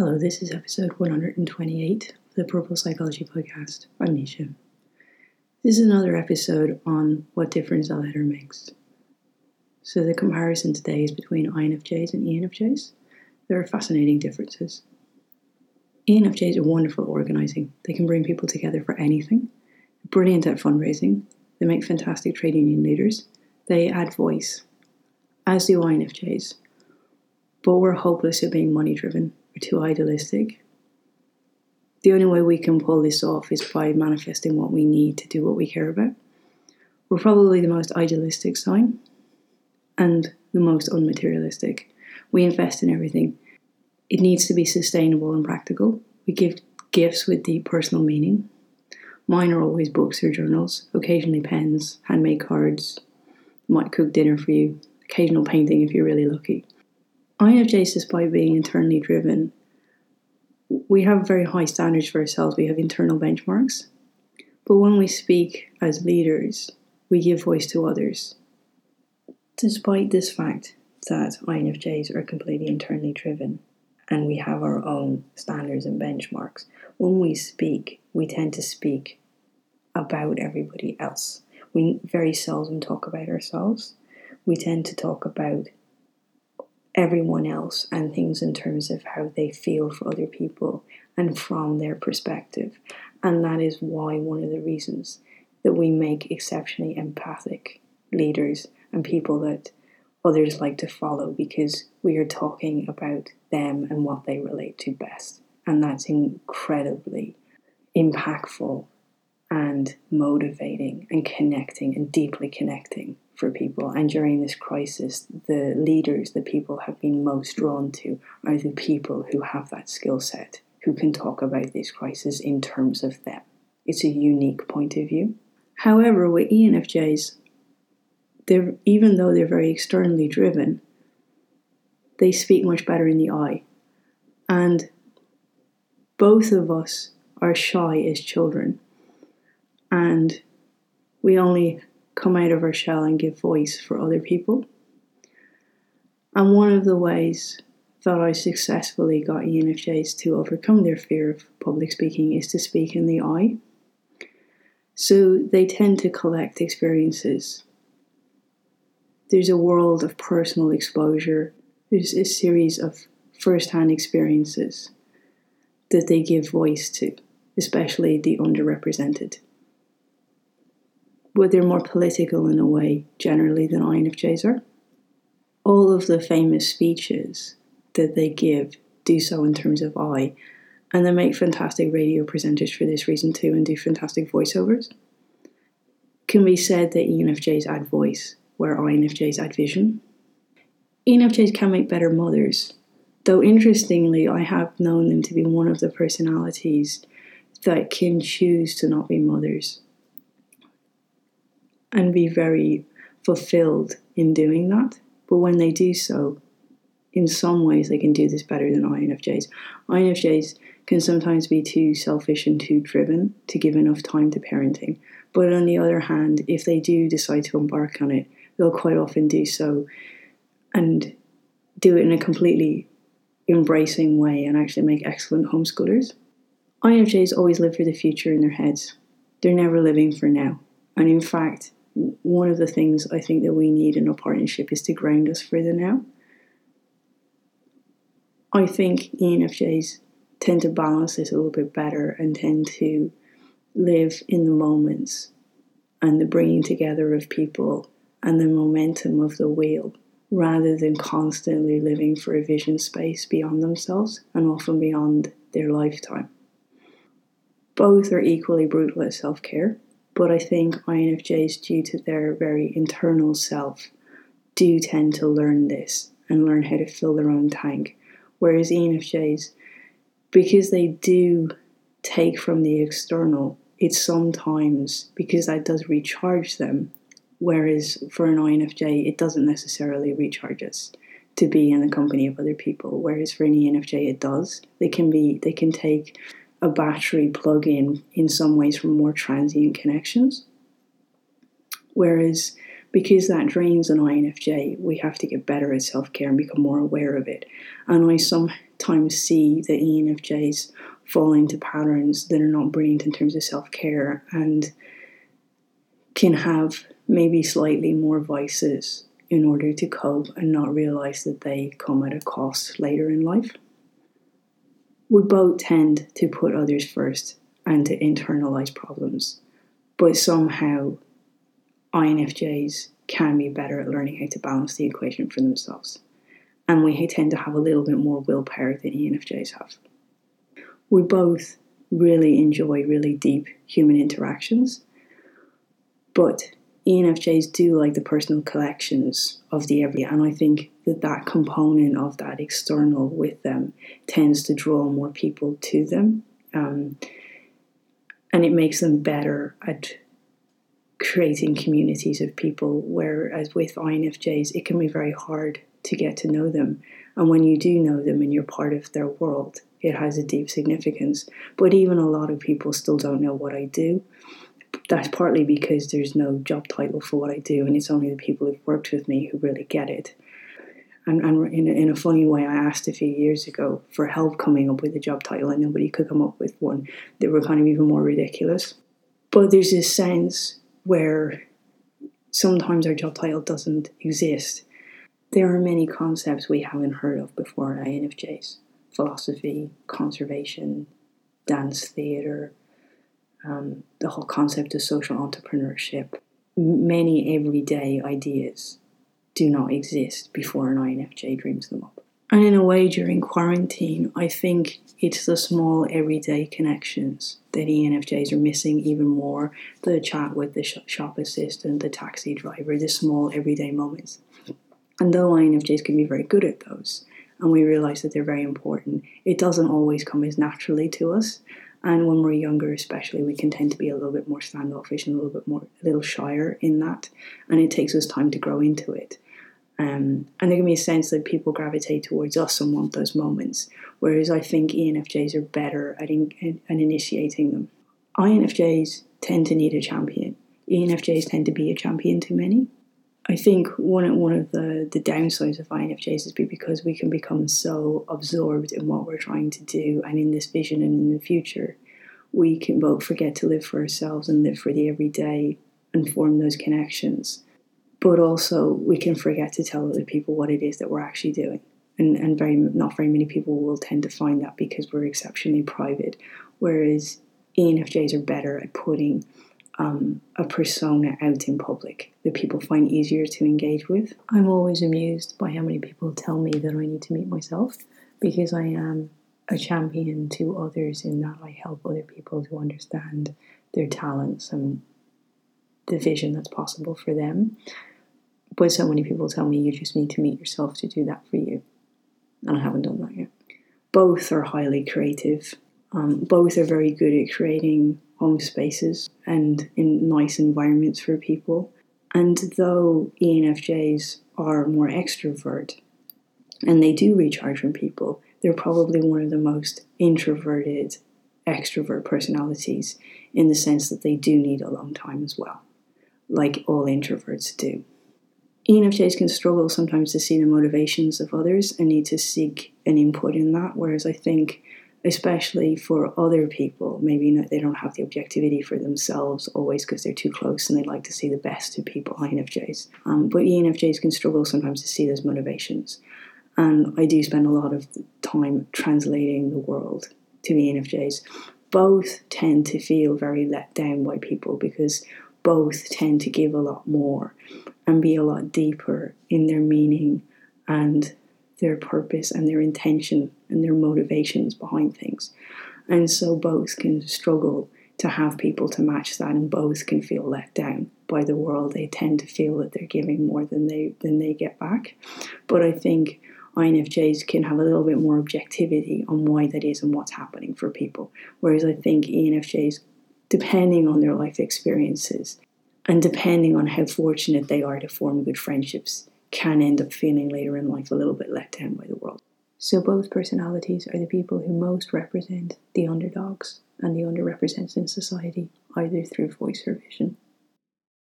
Hello, this is episode 128 of the Purple Psychology Podcast. I'm Nisha. This is another episode on what difference a letter makes. So, the comparison today is between INFJs and ENFJs. There are fascinating differences. ENFJs are wonderful at organising, they can bring people together for anything, brilliant at fundraising, they make fantastic trade union leaders, they add voice, as do INFJs. But we're hopeless at being money driven too idealistic. The only way we can pull this off is by manifesting what we need to do what we care about. We're probably the most idealistic sign and the most unmaterialistic. We invest in everything. It needs to be sustainable and practical. We give gifts with deep personal meaning. Mine are always books or journals, occasionally pens, handmade cards, might cook dinner for you, occasional painting if you're really lucky. INFJs, despite being internally driven, we have very high standards for ourselves. We have internal benchmarks. But when we speak as leaders, we give voice to others. Despite this fact that INFJs are completely internally driven and we have our own standards and benchmarks, when we speak, we tend to speak about everybody else. We very seldom talk about ourselves. We tend to talk about everyone else and things in terms of how they feel for other people and from their perspective. And that is why one of the reasons that we make exceptionally empathic leaders and people that others like to follow because we are talking about them and what they relate to best. And that's incredibly impactful and motivating and connecting and deeply connecting for people. And during this crisis, the leaders that people have been most drawn to are the people who have that skill set, who can talk about this crisis in terms of them. It's a unique point of view. However, with ENFJs, they're, even though they're very externally driven, they speak much better in the I. And both of us are shy as children. And we only come out of our shell and give voice for other people. And one of the ways that I successfully got ENFJs to overcome their fear of public speaking is to speak in the I. So they tend to collect experiences. There's a world of personal exposure, there's a series of first hand experiences that they give voice to, especially the underrepresented but they're more political in a way generally than INFJs are. All of the famous speeches that they give do so in terms of I, and they make fantastic radio presenters for this reason too and do fantastic voiceovers. Can be said that ENFJs add voice, where INFJs add vision. ENFJs can make better mothers, though interestingly, I have known them to be one of the personalities that can choose to not be mothers and be very fulfilled in doing that. But when they do so, in some ways they can do this better than INFJs. INFJs can sometimes be too selfish and too driven to give enough time to parenting. But on the other hand, if they do decide to embark on it, they'll quite often do so and do it in a completely embracing way and actually make excellent homeschoolers. INFJs always live for the future in their heads. They're never living for now. And in fact, one of the things I think that we need in a partnership is to ground us further now. I think ENFJs tend to balance this a little bit better and tend to live in the moments and the bringing together of people and the momentum of the wheel rather than constantly living for a vision space beyond themselves and often beyond their lifetime. Both are equally brutal at self care but I think INFJs, due to their very internal self, do tend to learn this and learn how to fill their own tank. Whereas ENFJs, because they do take from the external, it's sometimes because that does recharge them. Whereas for an INFJ, it doesn't necessarily recharge us to be in the company of other people. Whereas for an ENFJ, it does. They can be, they can take a battery plug in in some ways for more transient connections. Whereas because that drains an INFJ, we have to get better at self care and become more aware of it. And I sometimes see the ENFJs fall into patterns that are not brilliant in terms of self care and can have maybe slightly more vices in order to cope and not realize that they come at a cost later in life. We both tend to put others first and to internalize problems, but somehow INFJs can be better at learning how to balance the equation for themselves. And we tend to have a little bit more willpower than ENFJs have. We both really enjoy really deep human interactions, but ENFJs do like the personal collections of the everyday, and I think that that component of that external with them tends to draw more people to them, um, and it makes them better at creating communities of people. Whereas with INFJs, it can be very hard to get to know them. And when you do know them and you're part of their world, it has a deep significance. But even a lot of people still don't know what I do. That's partly because there's no job title for what I do, and it's only the people who've worked with me who really get it. And, and in, a, in a funny way, I asked a few years ago for help coming up with a job title, and nobody could come up with one that were kind of even more ridiculous. But there's this sense where sometimes our job title doesn't exist. There are many concepts we haven't heard of before at INFJs philosophy, conservation, dance theatre, um, the whole concept of social entrepreneurship. Many everyday ideas do not exist before an INFJ dreams them up. And in a way, during quarantine, I think it's the small everyday connections that ENFJs are missing even more. The chat with the shop assistant, the taxi driver, the small everyday moments. And though INFJs can be very good at those, and we realize that they're very important, it doesn't always come as naturally to us. And when we're younger, especially, we can tend to be a little bit more standoffish and a little bit more, a little shyer in that. And it takes us time to grow into it. Um, and there can be a sense that people gravitate towards us and want those moments, whereas I think ENFJs are better at, in, at initiating them. INFJs tend to need a champion. ENFJs tend to be a champion to many. I think one one of the, the downsides of INFJs is because we can become so absorbed in what we're trying to do and in this vision and in the future, we can both forget to live for ourselves and live for the everyday and form those connections but also we can forget to tell other people what it is that we're actually doing. And, and very not very many people will tend to find that because we're exceptionally private, whereas ENFJs are better at putting um, a persona out in public that people find easier to engage with. I'm always amused by how many people tell me that I need to meet myself because I am a champion to others in that I help other people to understand their talents and the vision that's possible for them. But so many people tell me you just need to meet yourself to do that for you. And I haven't done that yet. Both are highly creative. Um, both are very good at creating home spaces and in nice environments for people. And though ENFJs are more extrovert and they do recharge from people, they're probably one of the most introverted extrovert personalities in the sense that they do need alone time as well, like all introverts do. ENFJs can struggle sometimes to see the motivations of others and need to seek an input in that. Whereas I think, especially for other people, maybe not, they don't have the objectivity for themselves always because they're too close and they like to see the best in people, INFJs. Um, but ENFJs can struggle sometimes to see those motivations. And I do spend a lot of time translating the world to ENFJs. Both tend to feel very let down by people because both tend to give a lot more and be a lot deeper in their meaning and their purpose and their intention and their motivations behind things. And so both can struggle to have people to match that and both can feel let down by the world. They tend to feel that they're giving more than they than they get back. But I think INFJs can have a little bit more objectivity on why that is and what's happening for people. Whereas I think ENFJs, depending on their life experiences, and depending on how fortunate they are to form good friendships, can end up feeling later in life a little bit let down by the world. So, both personalities are the people who most represent the underdogs and the underrepresented in society, either through voice or vision.